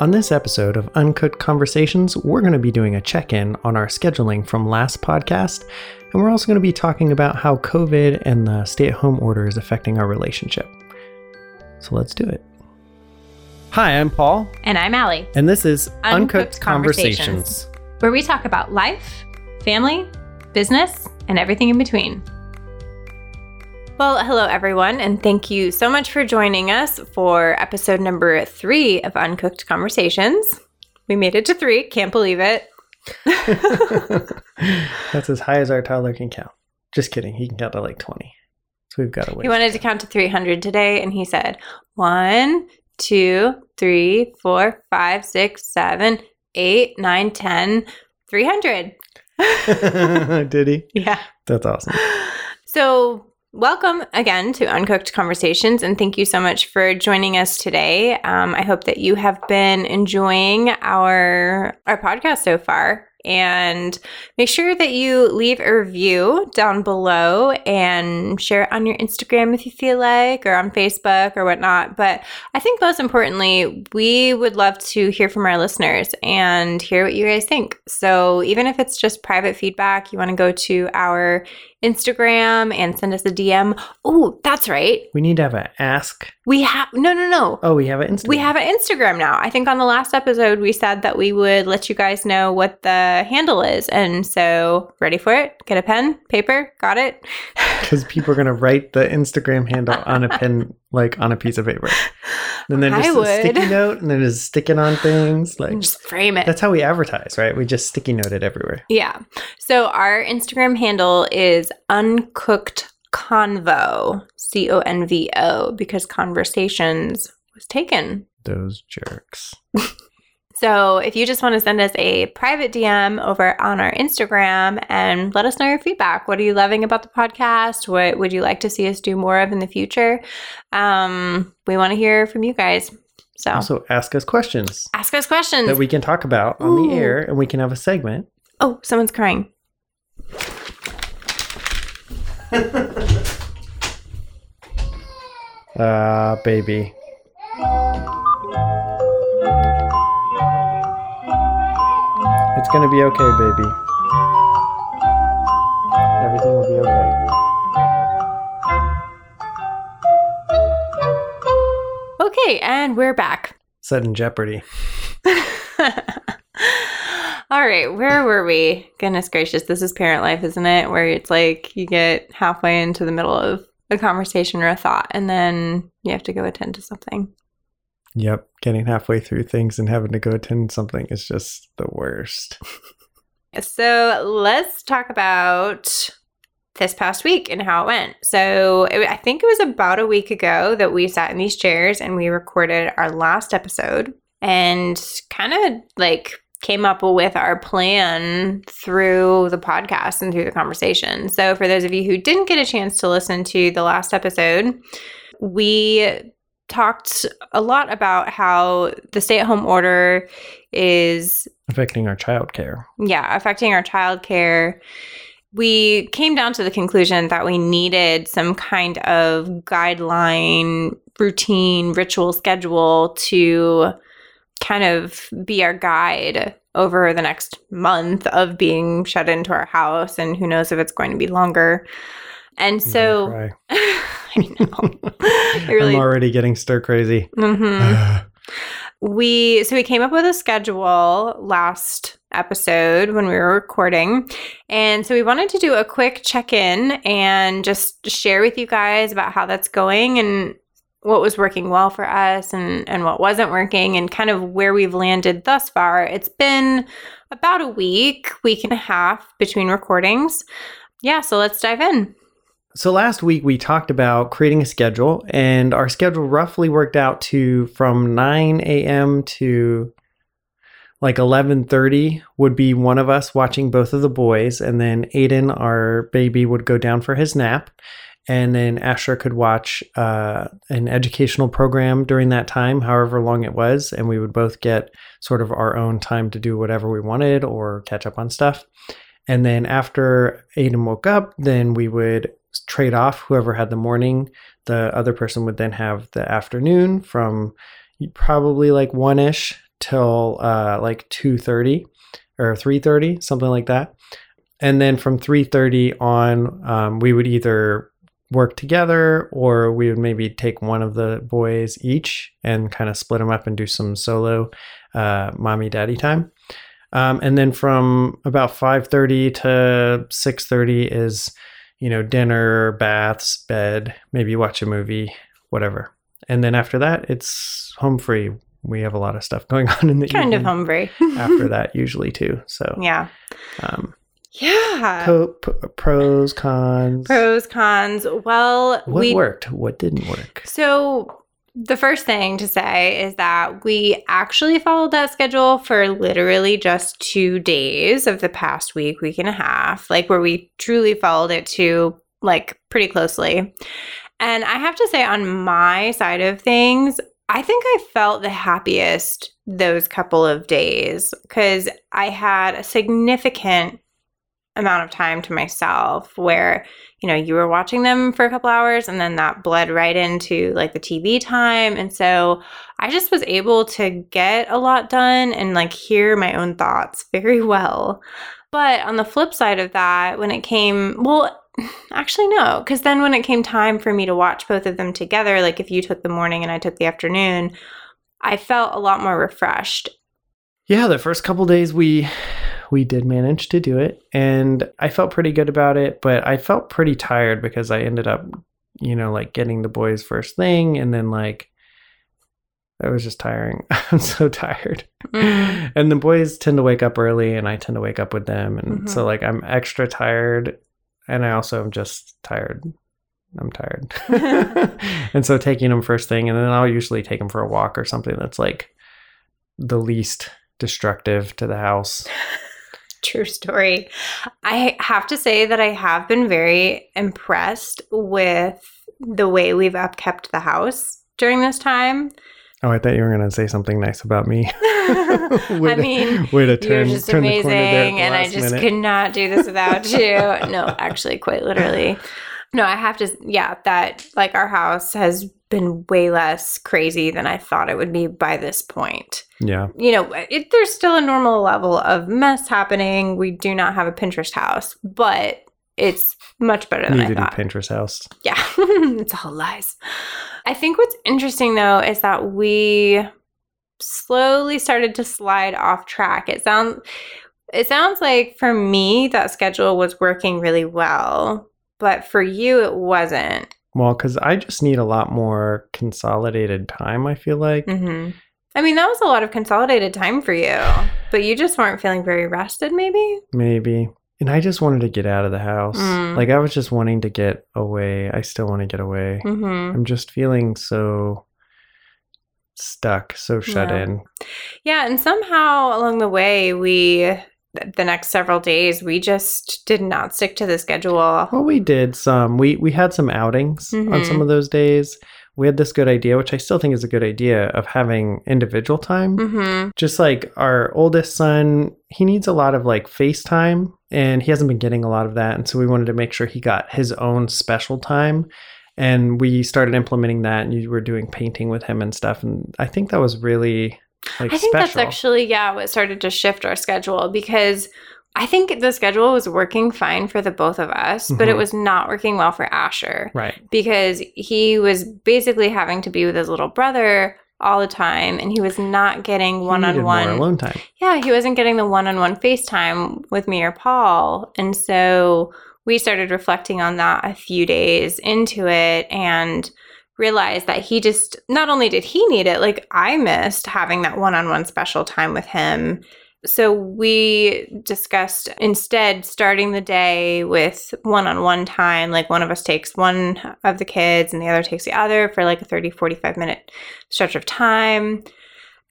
On this episode of Uncooked Conversations, we're going to be doing a check in on our scheduling from last podcast, and we're also going to be talking about how COVID and the stay at home order is affecting our relationship. So let's do it. Hi, I'm Paul, And I'm Allie, and this is Uncooked, Uncooked Conversations. Conversations. where we talk about life, family, business, and everything in between. Well, hello, everyone, and thank you so much for joining us for episode number three of Uncooked Conversations. We made it to three, can't believe it. That's as high as our toddler can count. Just kidding, he can count to like 20. So we've got to wait. He wanted to count to 300 today, and he said one, two, three, four, five, six, seven, eight, nine, ten, 300. Did he? Yeah. That's awesome. So, welcome again to Uncooked Conversations, and thank you so much for joining us today. Um, I hope that you have been enjoying our our podcast so far. And make sure that you leave a review down below and share it on your Instagram if you feel like, or on Facebook or whatnot. But I think most importantly, we would love to hear from our listeners and hear what you guys think. So even if it's just private feedback, you want to go to our Instagram and send us a DM. Oh, that's right. We need to have an ask. We have no, no, no. Oh, we have an Instagram. We have an Instagram now. I think on the last episode we said that we would let you guys know what the handle is. And so, ready for it? Get a pen, paper, got it? because people are going to write the Instagram handle on a pen, like on a piece of paper. And Then there's a sticky note, and then just sticking on things. Like Just frame it. that's how we advertise, right? We just sticky note it everywhere. Yeah. So our Instagram handle is uncooked convo, C O N V O, because conversations was taken. Those jerks. So if you just want to send us a private DM over on our Instagram and let us know your feedback. What are you loving about the podcast? What would you like to see us do more of in the future? Um, we want to hear from you guys. So Also, ask us questions ask us questions. that we can talk about on Ooh. the air, and we can have a segment. oh, someone's crying. Ah, baby. It's gonna be okay, baby. Everything will be okay. Okay, and we're back. Sudden Jeopardy. All right, where were we? Goodness gracious, this is parent life, isn't it? Where it's like you get halfway into the middle of a conversation or a thought, and then you have to go attend to something. Yep, getting halfway through things and having to go attend something is just the worst. So let's talk about this past week and how it went. So it, I think it was about a week ago that we sat in these chairs and we recorded our last episode and kind of like came up with our plan through the podcast and through the conversation. So for those of you who didn't get a chance to listen to the last episode, we talked a lot about how the stay-at-home order is Affecting our childcare. yeah, affecting our childcare. We came down to the conclusion that we needed some kind of guideline, routine, ritual schedule to kind of be our guide over the next month of being shut into our house. And who knows if it's going to be longer. And I'm so I know. It really- I'm already getting stir crazy. Mhm. we so we came up with a schedule last episode when we were recording and so we wanted to do a quick check-in and just share with you guys about how that's going and what was working well for us and and what wasn't working and kind of where we've landed thus far it's been about a week week and a half between recordings yeah so let's dive in So last week we talked about creating a schedule, and our schedule roughly worked out to from 9 a.m. to like 11:30 would be one of us watching both of the boys, and then Aiden, our baby, would go down for his nap, and then Asher could watch uh, an educational program during that time, however long it was, and we would both get sort of our own time to do whatever we wanted or catch up on stuff. And then after Aiden woke up, then we would trade off whoever had the morning. The other person would then have the afternoon from probably like one ish till uh, like 2.30 or 3.30 something like that and then from 3.30 on um, we would either work together or we would maybe take one of the boys each and kind of split them up and do some solo uh, mommy daddy time um, and then from about 5.30 to 6.30 is you know dinner baths bed maybe watch a movie whatever and then after that it's home free we have a lot of stuff going on in the kind of home free. after that usually too so yeah. um, Yeah. co- p- pros cons Pros, cons. Well, what we worked what didn't work So, the first thing to say is that we actually followed that schedule for literally just two days of the past week, week and a half, like where we truly followed it to like pretty closely. And I have to say, on my side of things, I think I felt the happiest those couple of days because I had a significant amount of time to myself where you know, you were watching them for a couple hours and then that bled right into like the TV time. And so I just was able to get a lot done and like hear my own thoughts very well. But on the flip side of that, when it came, well, actually, no, because then when it came time for me to watch both of them together, like if you took the morning and I took the afternoon, I felt a lot more refreshed. yeah the first couple days we we did manage to do it and i felt pretty good about it but i felt pretty tired because i ended up you know like getting the boys first thing and then like that was just tiring. I'm so tired. Mm. and the boys tend to wake up early and i tend to wake up with them and Mhm. so like i'm extra tired and i also am just tired. I'm tired. And so taking them first thing and then i'll usually take them for a walk or something that's like the least destructive to the house True story. I have to say that I have been very impressed with the way we've upkept the house during this time. oh i thought you were going to say something nice about me I to- mean, way to You're turn, just turn amazing, the corner there the and I just minute. could not do this without you. No, actually, quite literally. No, I have to, yeah, that like our house has been way less crazy than I thought it would be by this point. yeah you know, it, there's still a normal level of mess happening. We do not have a Pinterest house, but it's much better than need I thought. pinterest house yeah, it's all lies. I think what's interesting though is that we slowly started to slide off track. It sounds it sounds like for me that schedule was working really well, but for you it wasn't. Well because i just need a lot more consolidated time i feel like. Hmm I mean, that was a lot of consolidated time for you, but you just weren't feeling very rested, maybe? maybe. And i just wanted to get out of the house. Mm. like i was just wanting to get away. I still want to get away. Hmm i'm just feeling so stuck so shut Yeah. in. Yeah, and somehow along the way, we the next several days we just did not stick to the schedule. well we did some we we had some outings on Mhm. some of those days we had this good idea which i still think is a good idea of having individual time hmm just like our oldest son, he needs a lot of like FaceTime and he hasn't been getting a lot of that. And so we wanted to make sure he got his own special time. And we started implementing that and you were doing painting with him and stuff. And I think that was really like I think special. that's actually yeah what started to shift our schedule because I think the schedule was working fine for the both of us, but it Mhm. was not working well for Asher right. because he was basically having to be with his little brother all the time and he was not getting one on one alone time. Yeah, he wasn't getting the one on one FaceTime with me or Paul. And so we started reflecting on that a few days into it and realized that he just not only did he need it, like I missed having that one on one special time with him. So we discussed instead starting the day with one on one time. Like one of us takes one of the kids and the other takes the other for like a 30, 45 minute stretch of time.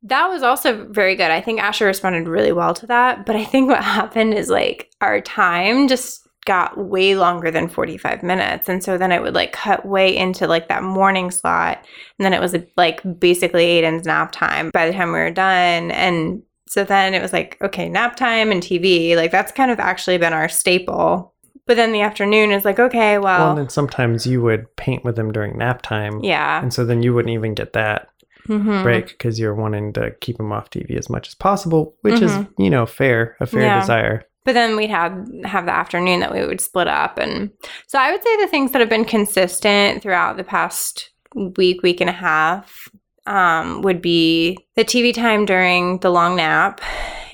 That was also very good. I think Asher responded really well to that. But I think what happened is like our time just got way longer than 45 minutes. And so then it would like cut way into like that morning slot. And then it was like basically Aiden's nap time by the time we were done. And so then it was like, okay, nap time and TV. Like that's kind of actually been our staple. But then the afternoon is like, okay, Well, well, and then sometimes you would paint with him during nap time. yeah. And so then you wouldn't even get that. Mhm. break because you're wanting to keep them off TV as much as possible, which is, Mhm. you know, fair, a fair Yeah. desire. But then we'd have have the afternoon that we would split up, and so I would say the things that have been consistent throughout the past week, week and a half, um, would be the TV time during the long nap,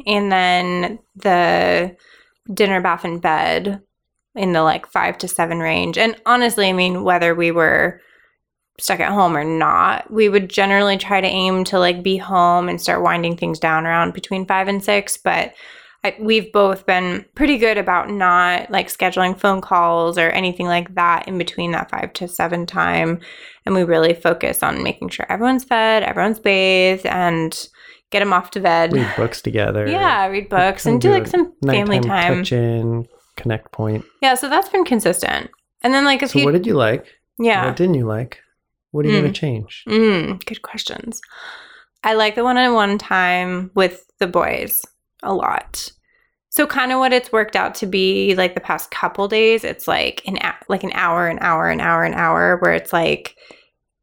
and then the dinner, bath, and bed in the like five to seven range. And honestly, I mean, whether we were stuck at home or not, we would generally try to aim to like be home and start winding things down around between five and six, but I, we've both been pretty good about not like scheduling phone calls or anything like that in between that five to seven time. And we really focus on making sure everyone's fed, everyone's bathed, and get them off to bed. Read books together. yeah, read books and do like some family time. touch-in, connect point. Yeah, so that's been consistent. And then like if So you, what did you like? yeah, What didn't you like? What are you Mm. going to change? Mm, good questions. I like the one-on-one time with the boys a lot. So kind of what it's worked out to be like the past couple days, it's like an like an hour, an hour, an hour, an hour, where it's like,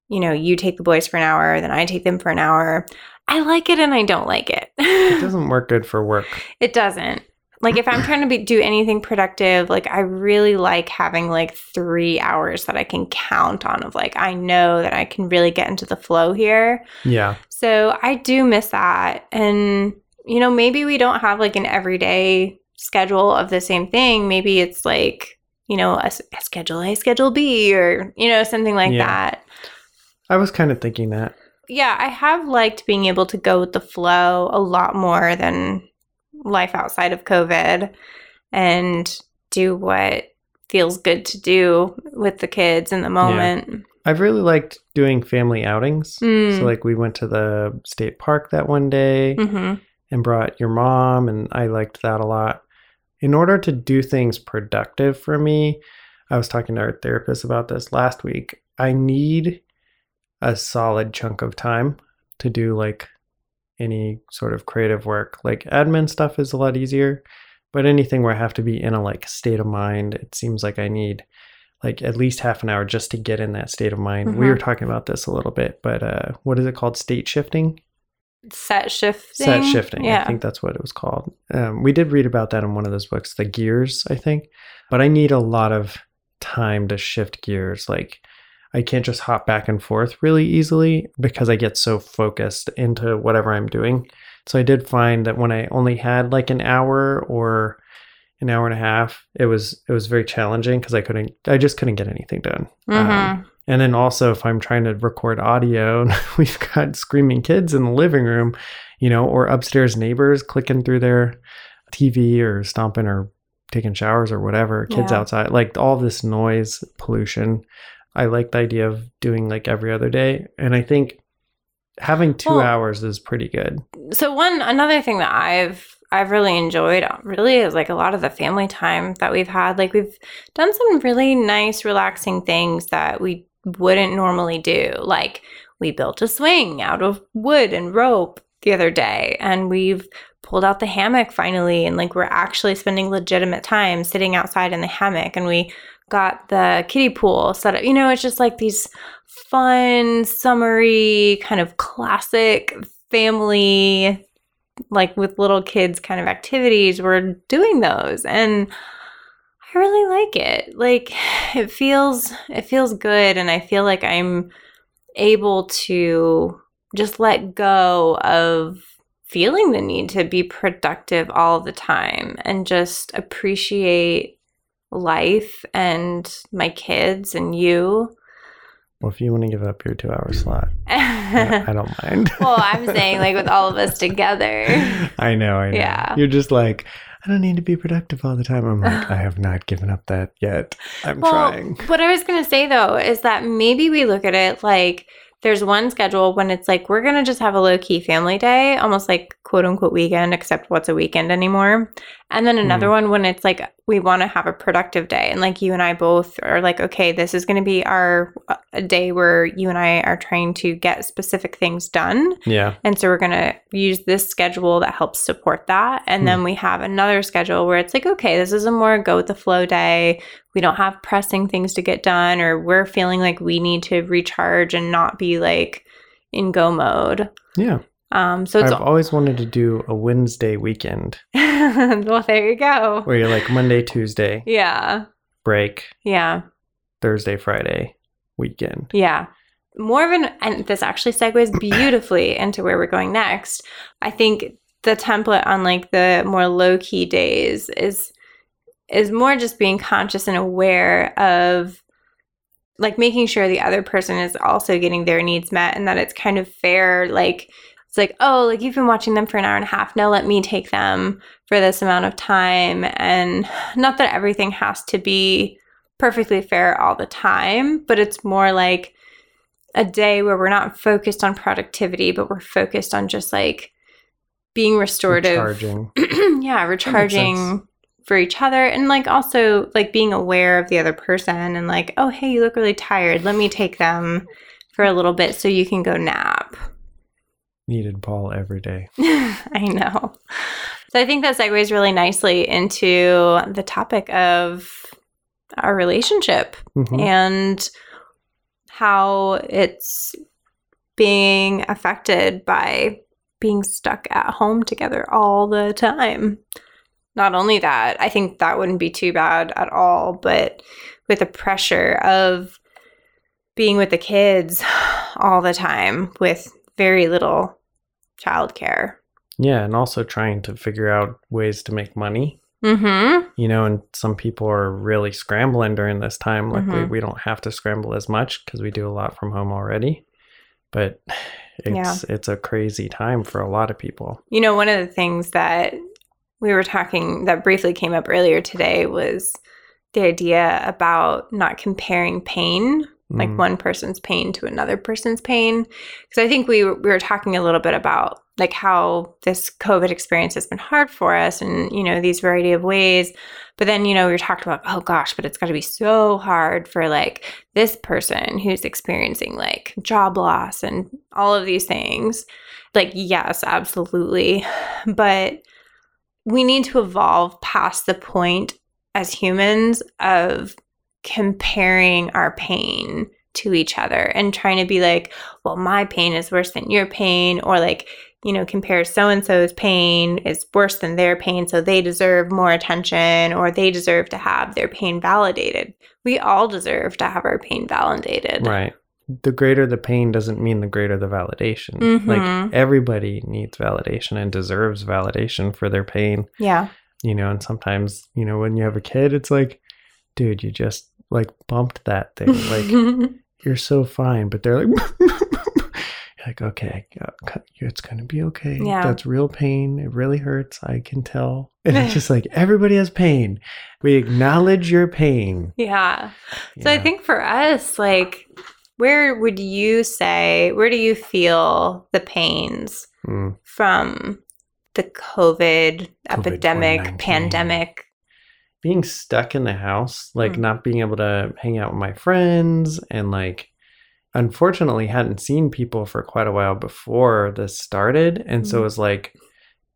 you know, you take the boys for an hour, then I take them for an hour. I like it and I don't like it. It doesn't work good for work. It doesn't. Like if I'm trying to be, do anything productive, like I really like having like three hours that I can count on of like I know that I can really get into the flow here. Yeah. So I do miss that. And, you know, maybe we don't have like an everyday schedule of the same thing. Maybe it's like, you know, a schedule A, schedule B, or, you know, something like Yeah. that. I was kind of thinking that. Yeah, I have liked being able to go with the flow a lot more than life outside of COVID and do what feels good to do with the kids in the moment. I've really liked doing family outings. Mm. So like we went to the state park that one day hmm and brought your mom and I liked that a lot. In order to do things productive for me, I was talking to our therapist about this last week. I need a solid chunk of time to do like any sort of creative work. Like admin stuff is a lot easier, but anything where I have to be in a like state of mind, it seems like I need like at least half an hour just to get in that state of mind. We Mhm. were talking about this a little bit, but uh what is it called? State shifting? Set shifting. set shifting. Yeah. I think that's what it was called. Um, we did read about that in one of those books, The Gears, I think. But I need a lot of time to shift gears. Like, I can't just hop back and forth really easily because I get so focused into whatever I'm doing. So I did find that when I only had like an hour or an hour and a half, it was it was very challenging because I couldn't I just couldn't get anything done. Um, Mhm. And then also, if I'm trying to record audio and we've got screaming kids in the living room, you know, or upstairs neighbors clicking through their TV or stomping or taking showers or whatever, kids Yeah. outside, like all this noise, pollution. I like the idea of doing like every other day. And I think having two Well- hours is pretty good. so one another thing that I've I've really enjoyed uh, really is like a lot of the family time that we've had. Like we've done some really nice, relaxing things that we wouldn't normally do. Like we built a swing out of wood and rope the other day, and we've pulled out the hammock finally, and like we're actually spending legitimate time sitting outside in the hammock, and we got the kiddie pool set up. You know, it's just like these fun, summery, kind of classic family like with little kids kind of activities we're doing those and i really like it like it feels it feels good and i feel like i'm able to just let go of feeling the need to be productive all the time and just appreciate life and my kids and you Well, if you want to give up your two hour slot, I I don't mind. well i'm saying like with all of us together I know, I know. Yeah. You're just like, I don't need to be productive all the time. I'm like, I have not given up that yet. I'm Well, trying. What I was going to say though is that maybe we look at it like there's one schedule when it's like we're to just have a low key family day, almost like quote unquote weekend, except what's a weekend anymore. And then another Mhm. one when it's like we want to have a productive day. And like you and I both are like, okay, this is to be our uh, a day where you and I are trying to get specific things done. Yeah. And so we're to use this schedule that helps support that. And then we have another schedule where it's like, okay, this is a more go with the flow day. We don't have pressing things to get done, or we're feeling like we need to recharge and not be like, in go mode. Yeah. Um, so it's I've always wanted to do a Wednesday weekend well, there you go. where you're like Monday, Tuesday, Yeah, break, yeah, Thursday, Friday, weekend. yeah. More of an, and this actually segues beautifully into where we're going next. I think the template on like the more low key days is is more just being conscious and aware of like making sure the other person is also getting their needs met and that it's kind of fair like it's like oh like you've been watching them for an hour and a half. Now let me take them for this amount of time. And not that everything has to be perfectly fair all the time but it's more like a day where we're not focused on productivity but we're focused on just like being restorative. Recharging. yeah recharging for each other and like also like being aware of the other person and like oh hey you look really tired let me take them for a little bit so you can go nap Needed Paul every day. i know so i think that segues really nicely into the topic of our relationship Mhm. and how it's being affected by being stuck at home together all the time. Not only that, I think that wouldn't be too bad at all, but with the pressure of being with the kids all the time with very little childcare. Yeah, and also trying to figure out ways to make money. Mm-hmm. You know, and some people are really scrambling during this time. Luckily, Mhm. we don't have to scramble as much because we do a lot from home already. But it's it's a crazy time for a lot of people. You know, one of the things that we were talking that briefly came up earlier today was the idea about not comparing pain, like Mm. one person's pain to another person's pain. Because I think we were, we were talking a little bit about like how this COVID experience has been hard for us and, you know, these variety of ways. But then, you know, we were talking about, oh gosh, but it's got to be so hard for like this person who's experiencing like job loss and all of these things. Like, yes, absolutely. But we need to evolve past the point as humans of comparing our pain to each other and trying to be like, well, my pain is worse than your pain, or like, you know, compare so and so's pain is worse than their pain, so they deserve more attention or they deserve to have their pain validated. We all deserve to have our pain validated. Right. The greater the pain doesn't mean the greater the validation. Mhm. Like everybody needs validation and deserves validation for their pain. Yeah. you know and sometimes you know when you have a kid it's like dude you just like bumped that thing like you're so fine but they're like you're like okay it's gonna be okay Yeah. that's real pain it really hurts i can tell and it's just like everybody has pain we acknowledge your pain yeah. So I think for us, like, where would you say, where do you feel the pains Mm. from the COVID, epidemic, 2019. pandemic? being stuck in the house, like Mm. not being able to hang out with my friends and like unfortunately hadn't seen people for quite a while before this started. And so Mm. it was like,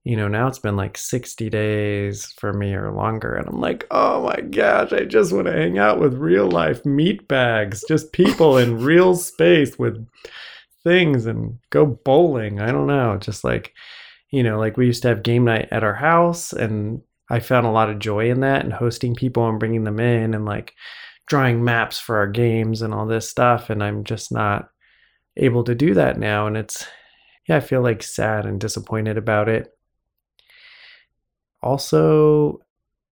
you know, now it's been like 60 days for me or longer. And I'm like, oh my gosh, I just want to hang out with real life meat bags, just people in real space with things and go bowling. I don't know. Just like, you know, like we used to have game night at our house and I found a lot of joy in that and hosting people and bringing them in and like drawing maps for our games and all this stuff. And I'm just not able to do that now. And it's, yeah, I feel like sad and disappointed about it. Also,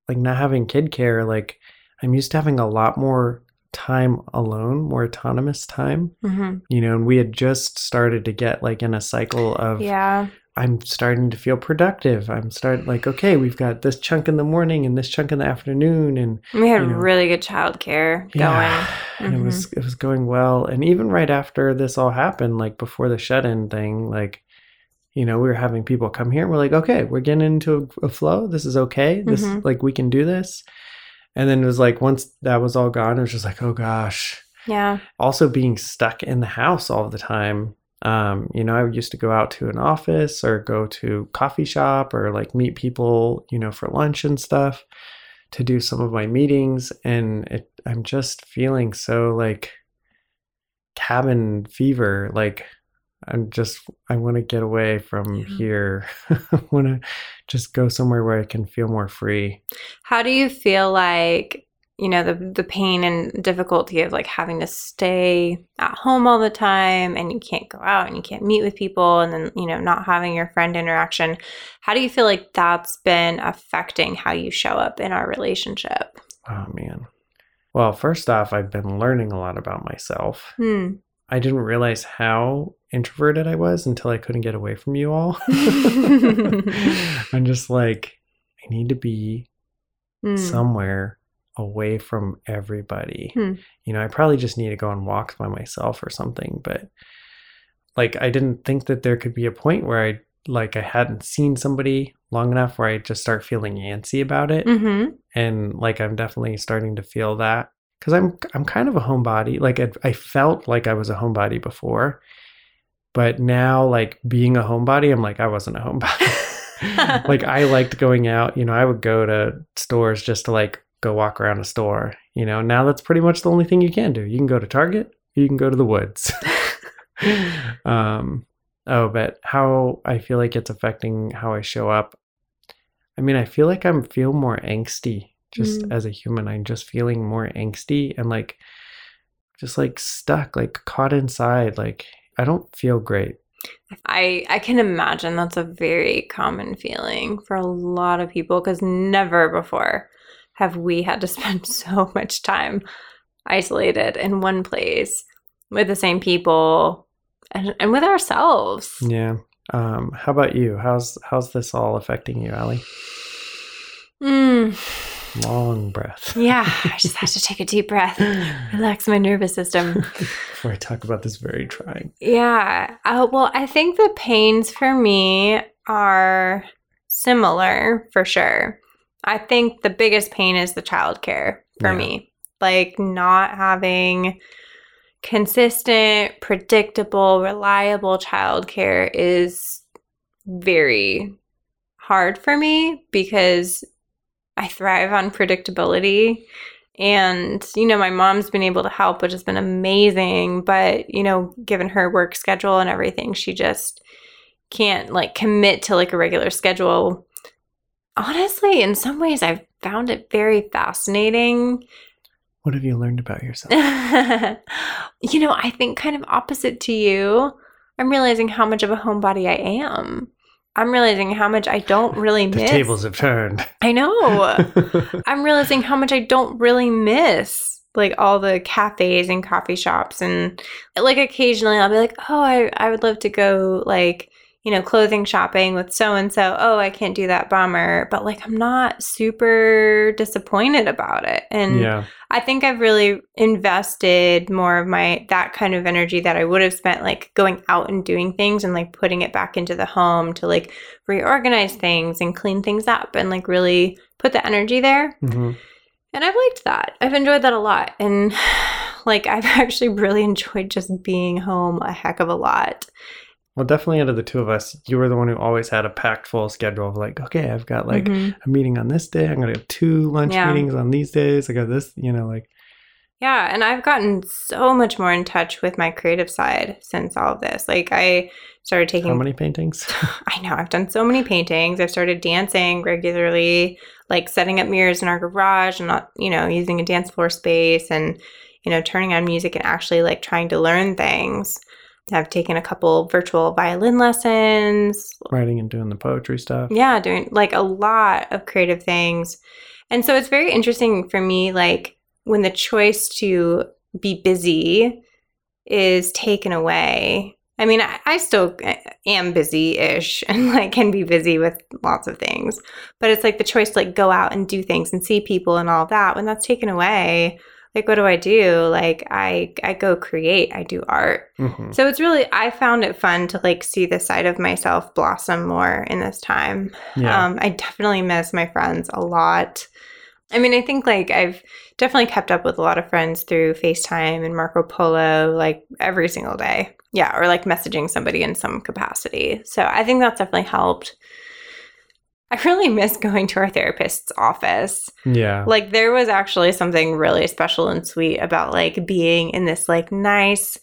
like not having kid care, like I'm used to having a lot more time alone, more autonomous time, hmm you know, and we had just started to get like in a cycle of Yeah. I'm starting to feel productive. I'm starting like, okay, we've got this chunk in the morning and this chunk in the afternoon and We had You know. really good childcare yeah, and it was it was going well. And even right after this all happened, like before the shut-in thing, like you know, we were having people come here and we're like, okay, we're getting into a, a flow. This is okay. This Mhm. like we can do this. And then it was like once that was all gone, it was just like, oh gosh. Yeah. also being stuck in the house all the time um, you know i used to go out to an office or go to coffee shop or like meet people you know for lunch and stuff to do some of my meetings and it, i'm just feeling so like cabin fever like I'm just I want to get away from Yeah. here. I want to just go somewhere where I can feel more free. How do you feel like, you know, the the pain and difficulty of like having to stay at home all the time and you can't go out and you can't meet with people and then, you know, not having your friend interaction. How do you feel like that's been affecting how you show up in our relationship? Oh man. Well, first off, I've been learning a lot about myself. Hmm. I didn't realize how introverted I was until I couldn't get away from you all. I'm just like, I need to be Hmm. somewhere away from everybody. Hmm. You know, I probably just need to go on walks by myself or something. But like, I didn't think that there could be a point where I like I hadn't seen somebody long enough where I just start feeling antsy about it. Mm-hmm. And like, I'm definitely starting to feel that because I'm I'm kind of a homebody. Like, I, I felt like I was a homebody before, but now like being a homebody, I'm like I wasn't a homebody. like I liked going out. You know, I would go to stores just to like go walk around a store. You know, now that's pretty much the only thing you can do. You can go to Target, you can go to the woods. um, oh, but how I feel like it's affecting how I show up. I mean, I feel like I'm feel more angsty just Mm. as a human. I'm just feeling more angsty and like just like stuck, like caught inside. Like I don't feel great. I I can imagine that's a very common feeling for a lot of people because never before have we had to spend so much time isolated in one place with the same people and, and with ourselves. Yeah. Um, how about you? How's how's this all affecting you, Allie? Mm, Long breath. yeah, I just have to take a deep breath, relax my nervous system. Before I talk about this very trying. Yeah. Uh, well, I think the pains for me are similar for sure. I think the biggest pain is the childcare for Yeah. me. Like not having consistent, predictable, reliable childcare is very hard for me because I thrive on predictability. And, you know, my mom's been able to help, which has been amazing. But, you know, given her work schedule and everything, she just can't like commit to like a regular schedule. Honestly, in some ways, I've found it very fascinating. What have you learned about yourself? you know, I think kind of opposite to you. I'm realizing how much of a homebody I am. I'm realizing how much I don't really the miss. tables have turned. I know. I'm realizing how much I don't really miss like all the cafes and coffee shops and like occasionally I'll be like, "Oh, I I would love to go like, you know, clothing shopping with so and so. Oh, I can't do that bummer." But like I'm not super disappointed about it. And yeah. I think I've really invested more of my that kind of energy that I would have spent like going out and doing things and like putting it back into the home to like reorganize things and clean things up and like really put the energy there. hmm And I've liked that. I've enjoyed that a lot. And like I've actually really enjoyed just being home a heck of a lot. Well, definitely out of the two of us, you were the one who always had a packed full schedule of like, okay, I've got like Mhm. a meeting on this day. I'm gonna have two lunch Yeah. meetings on these days. I got this, you know, like Yeah, and I've gotten so much more in touch with my creative side since all of this. Like I started taking how many paintings? I know I've done so many paintings. I've started dancing regularly, like setting up mirrors in our garage and not, you know, using a dance floor space and, you know, turning on music and actually like trying to learn things. I've taken a couple virtual violin lessons. Writing and doing the poetry stuff. Yeah, doing like a lot of creative things. And so it's very interesting for me, like when the choice to be busy is taken away. I mean, I, I still eh, am busy ish and like can be busy with lots of things, but it's like the choice to like go out and do things and see people and all that. When that's taken away, like what do I do? Like I I go create, I do art. hmm So it's really I found it fun to like see the side of myself blossom more in this time. Yeah. Um, I definitely miss my friends a lot. I mean, I think like I've definitely kept up with a lot of friends through FaceTime and Marco Polo, like every single day. Yeah, or like messaging somebody in some capacity. So I think that's definitely helped. I really miss going to our therapist's office. yeah. Like there was actually something really special and sweet about like being in this like nice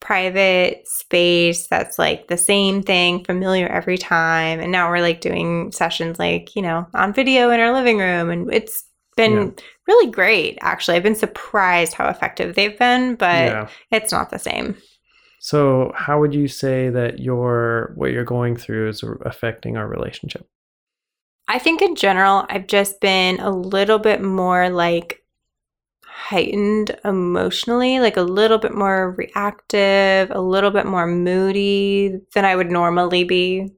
private space that's like the same thing, familiar every time. And now we're like doing sessions like, you know, on video in our living room. And it's been Yeah. really great, actually. I've been surprised how effective they've been, but yeah. it's not the same. So, how would you say that your what you're going through is affecting our relationship? I think in general, I've just been a little bit more like heightened emotionally, like a little bit more reactive, a little bit more moody than I would normally be.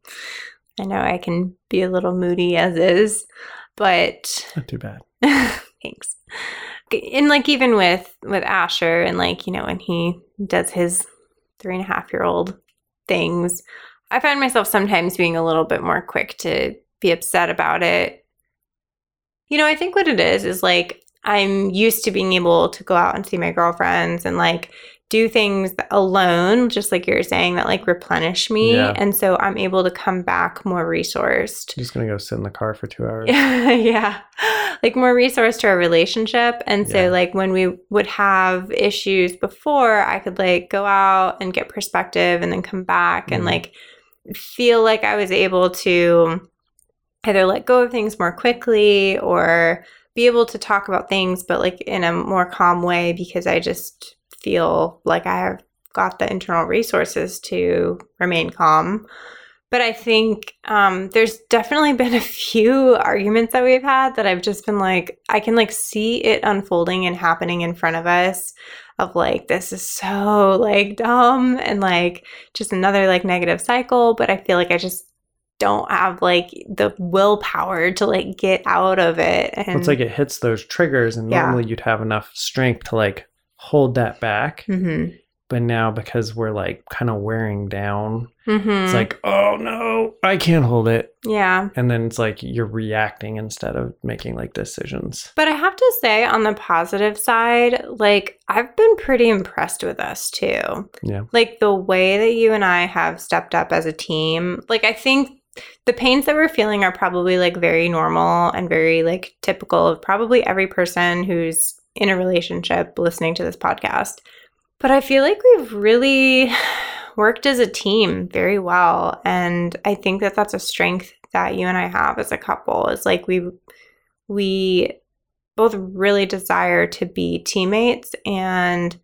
I know I can be a little moody as is, but Not too bad. thanks. And like even with with Asher and like, you know, when he does his three and a half year old things, I find myself sometimes being a little bit more quick to be upset about it. You know, I think what it is is like I'm used to being able to go out and see my girlfriends and like do things alone, just like you're saying, that like replenish me. Yeah. And so I'm able to come back more resourced. just gonna go sit in the car for two hours. yeah. Like more resource to our relationship. And so Yeah. like when we would have issues before, I could like go out and get perspective and then come back and Mhm. like feel like I was able to either let go of things more quickly or be able to talk about things but like in a more calm way because I just feel like I have got the internal resources to remain calm. But I think um, there's definitely been a few arguments that we've had that I've just been like, I can like see it unfolding and happening in front of us of like, this is so like dumb and like just another like negative cycle. But I feel like I just don't have like the willpower to like get out of it. And it's like it hits those triggers, and Yeah. normally you'd have enough strength to like hold that back. Mhm. But now because we're like kind of wearing down, Mhm. it's like, oh no, I can't hold it. yeah. And then it's like you're reacting instead of making like decisions. But I have to say, on the positive side, like I've been pretty impressed with us too. Yeah. Like the way that you and I have stepped up as a team. Like I think the pains that we're feeling are probably like very normal and very like typical of probably every person who's in a relationship listening to this podcast. But I feel like we've really worked as a team very well. And I think that that's a strength that you and I have as a couple is like we we both really desire to be teammates and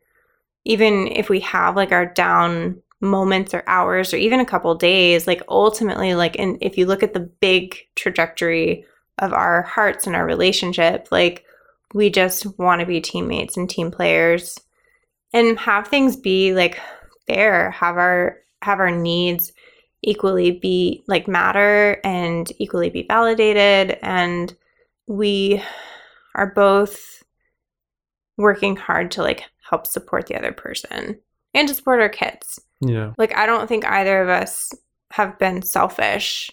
even if we have like our down moments or hours or even a couple days like ultimately like and if you look at the big trajectory of our hearts and our relationship like we just want to be teammates and team players and have things be like fair have our have our needs equally be like matter and equally be validated. And we are both working hard to like help support the other person and to support our kids. Yeah. Like I don't think either of us have been selfish.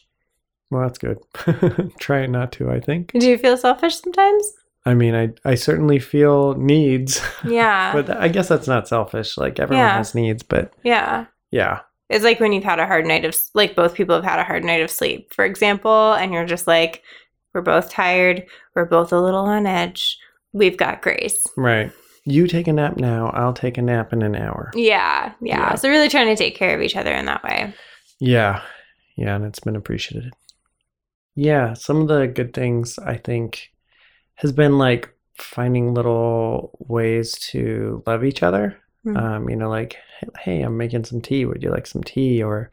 Well, that's good. Try not to, I think. Do you feel selfish sometimes? I mean, I, I certainly feel needs, Yeah. but I guess that's not selfish. Like everyone Yeah. has needs, but yeah. yeah. It's like when you've had a hard night of like both people have had a hard night of sleep, for example, and you're just like we're both tired, we're both a little on edge. We've got grace. Right. You take a nap now, I'll take a nap in an hour. Yeah, yeah. Yeah. So really trying to take care of each other in that way. Yeah. Yeah, and it's been appreciated. Yeah, some of the good things I think has been like finding little ways to love each other. Mm. Um, you know, like, hey, I'm making some tea. Would you like some tea? Or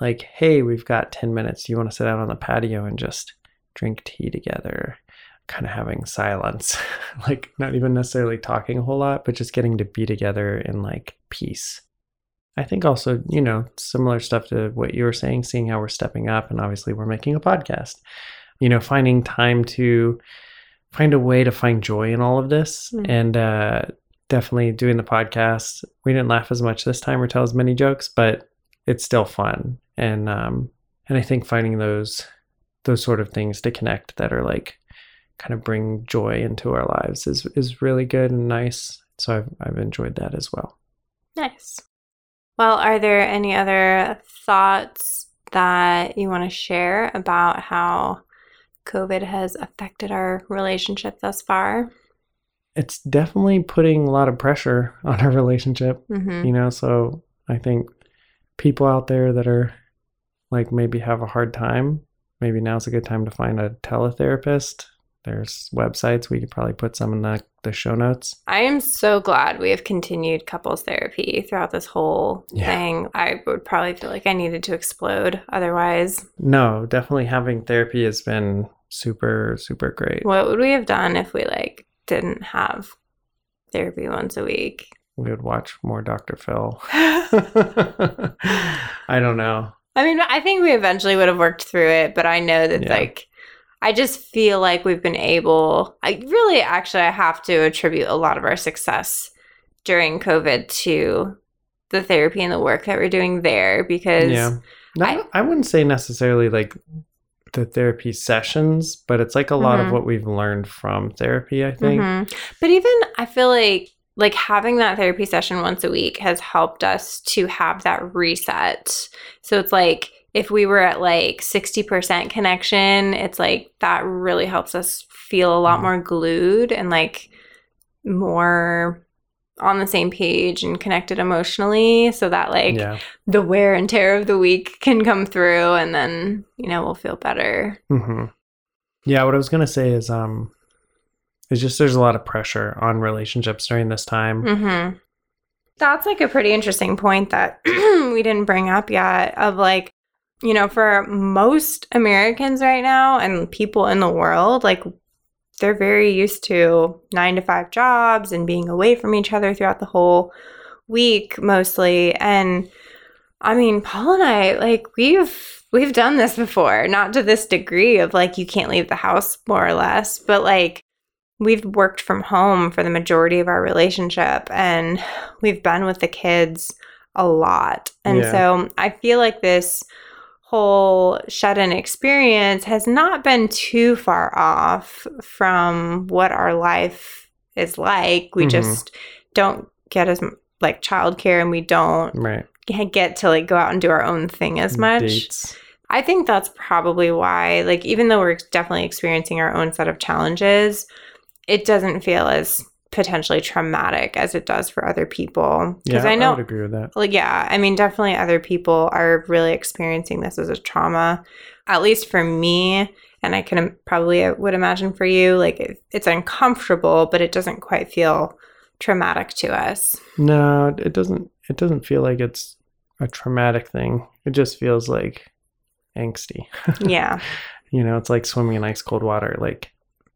like, hey, we've got 10 minutes. Do you want to sit out on the patio and just drink tea together? Kind of having silence, like not even necessarily talking a whole lot, but just getting to be together in like peace. I think also, you know, similar stuff to what you were saying, seeing how we're stepping up, and obviously we're making a podcast. You know, finding time to find a way to find joy in all of this, Mm. and uh, definitely doing the podcast. We didn't laugh as much this time or tell as many jokes, but it's still fun, and um, and I think finding those those sort of things to connect that are like kind of bring joy into our lives is is really good and nice. So I've I've enjoyed that as well. Nice. Well, are there any other thoughts that you want to share about how COVID has affected our relationship thus far? it's definitely putting a lot of pressure on our relationship Mm-hmm. you know so I think people out there that are like maybe have a hard time, maybe now's a good time to find a teletherapist. There's websites we could probably put some in the, the show notes. I am so glad we have continued couples therapy throughout this whole Yeah. thing. I would probably feel like I needed to explode otherwise. No, definitely having therapy has been super, super great. What would we have done if we like didn't have therapy once a week? We would watch more Dr. Phil. I don't know. I mean, I think we eventually would have worked through it, but I know that Yeah. like I just feel like we've been able I really actually I have to attribute a lot of our success during COVID to the therapy and the work that we're doing there because Yeah. No, I- I, wouldn't say necessarily like the therapy sessions, but it's like a lot Mhm. of what we've learned from therapy, I think. Mhm. But even I feel like like having that therapy session once a week has helped us to have that reset. So it's like if we were at like 60% connection, it's like that really helps us feel a lot Mhm. more glued and like more on the same page and connected emotionally so that like yeah. the wear and tear of the week can come through and then you know we'll feel better hmm Yeah, what I was gonna say is um it's just there's a lot of pressure on relationships during this time. Mm-hmm. That's like a pretty interesting point that we didn't bring up yet. Of like, you know, for most Americans right now and people in the world, like they're very used to nine to five jobs and being away from each other throughout the whole week mostly. And I mean, Paul and I, like, we've we've done this before, not to this degree of like you can't leave the house more or less, but like we've worked from home for the majority of our relationship and we've been with the kids a lot. And Yeah. so I feel like this whole shut in experience has not been too far off from what our life is like. We Mhm. just don't get as like childcare and we don't Right. get to like go out and do our own thing as much. Dates. I think that's probably why, like, even though we're definitely experiencing our own set of challenges, it doesn't feel as potentially traumatic as it does for other people. Because Yeah, I know, would agree with that. like, yeah, I mean, definitely other people are really experiencing this as a trauma. At least for me, and I can probably uh, would imagine for you, like, it, it's uncomfortable, but it doesn't quite feel traumatic to us. No, it doesn't it doesn't feel like it's a traumatic thing. It just feels like angsty. Yeah. You know, it's like swimming in ice cold water. Like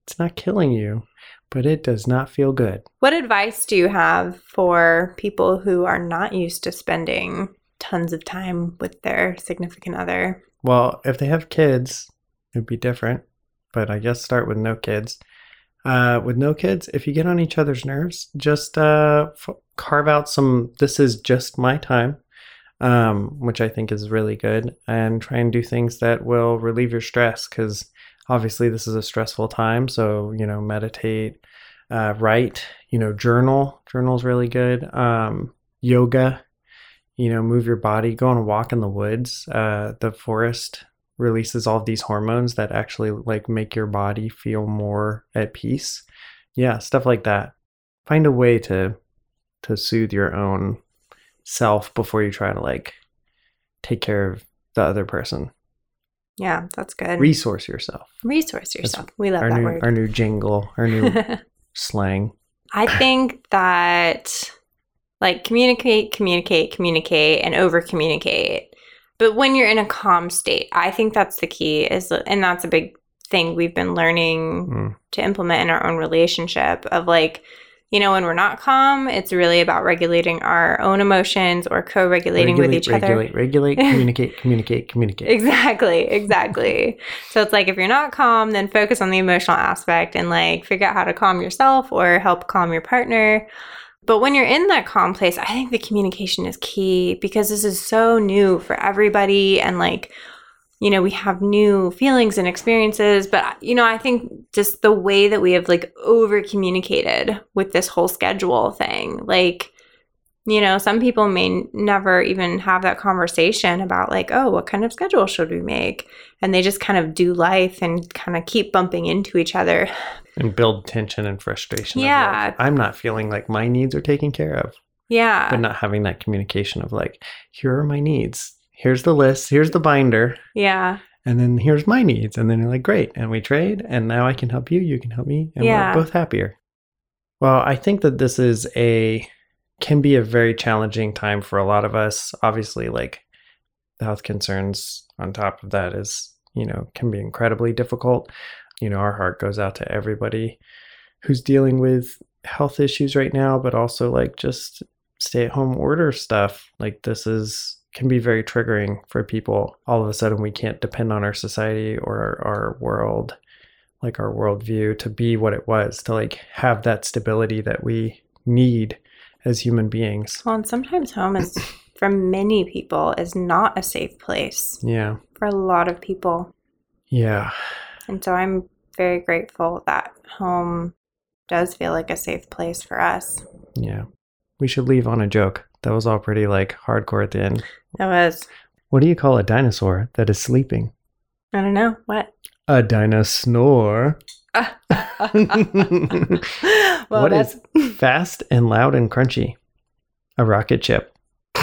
it's not killing you, but it does not feel good. What advice do you have for people who are not used to spending tons of time with their significant other? Well, if they have kids, it'd be different. But I guess start with no kids. Uh, with no kids, if you get on each other's nerves, just uh, f- carve out some. This is just my time, um, which I think is really good, and try and do things that will relieve your stress. Because obviously, this is a stressful time. So you know, meditate, uh, write, you know, journal. Journal's really good. Um, yoga, you know, move your body, go on a walk in the woods. Uh, the forest releases all these hormones that actually like make your body feel more at peace. Yeah, stuff like that. Find a way to to soothe your own self before you try to like take care of the other person. Yeah, that's good. Resource yourself. Resource yourself. We love Our that new word. our new jingle, our new slang. I think that like communicate, communicate, communicate, and over communicate. But when you're in a calm state, I think that's the key. Is and that's a big thing we've been learning Mm. to implement in our own relationship. Of like, you know, when we're not calm, it's really about regulating our own emotions or co-regulating with each other. regulate, regulate, communicate, communicate, communicate. Exactly, exactly. so it's like if you're not calm, then focus on the emotional aspect and like figure out how to calm yourself or help calm your partner. But when you're in that calm place, I think the communication is key because this is so new for everybody and like you know, we have new feelings and experiences, but you know, I think just the way that we have like over communicated with this whole schedule thing, like you know, some people may never even have that conversation about, like, oh, what kind of schedule should we make? And they just kind of do life and kind of keep bumping into each other. and build tension and frustration. Yeah. like, I'm not feeling like my needs are taken care of. Yeah. but not having that communication of like, here are my needs. Here's the list. Here's the binder. yeah. And then here's my needs. And then you're like, great. And we trade. And now I can help you. You can help me. And Yeah. we're both happier. Well, I think that this is a, can be a very challenging time for a lot of us. Obviously, like the health concerns on top of that is, you know, can be incredibly difficult. You know, our heart goes out to everybody who's dealing with health issues right now, but also like just stay at home order stuff. Like this is can be very triggering for people. All of a sudden we can't depend on our society or our, our world, like our worldview to be what it was, to like have that stability that we need as human beings. Well, and sometimes home is, for many people, is not a safe place Yeah. for a lot of people. Yeah. And so I'm very grateful that home does feel like a safe place for us. Yeah. We should leave on a joke. That was all pretty like hardcore at the end. That was, What do you call a dinosaur that is sleeping? I don't know, what? A dinosaur. well, What that's, is- Fast and loud and crunchy. A rocket chip. All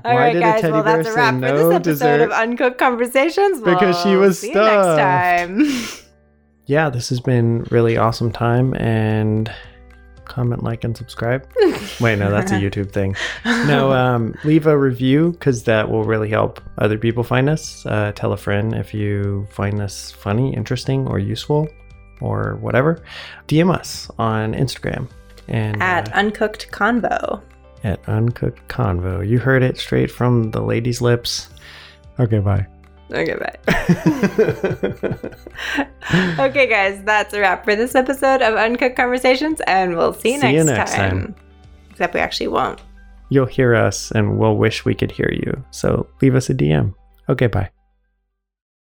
Why right, did a guys. teddy Well, that's a wrap for no this episode dessert? of Uncooked Conversations. Because she We'll was see you next stuffed. time. Yeah, this has been really awesome time and comment, like, and subscribe. Wait, no, that's a YouTube thing. No, um, leave a review because that will really help other people find us. Uh, tell a friend if you find this funny, interesting, or useful, or whatever. DM us on Instagram and At uh, Uncooked Convo. at Uncooked Convo. You heard it straight from the lady's lips. Okay, bye. Okay, bye. okay, guys, that's a wrap for this episode of Uncooked Conversations, and we'll see you, See you next, next time. time. Except we actually won't. You'll hear us and we'll wish we could hear you. So leave us a DM. Okay, bye.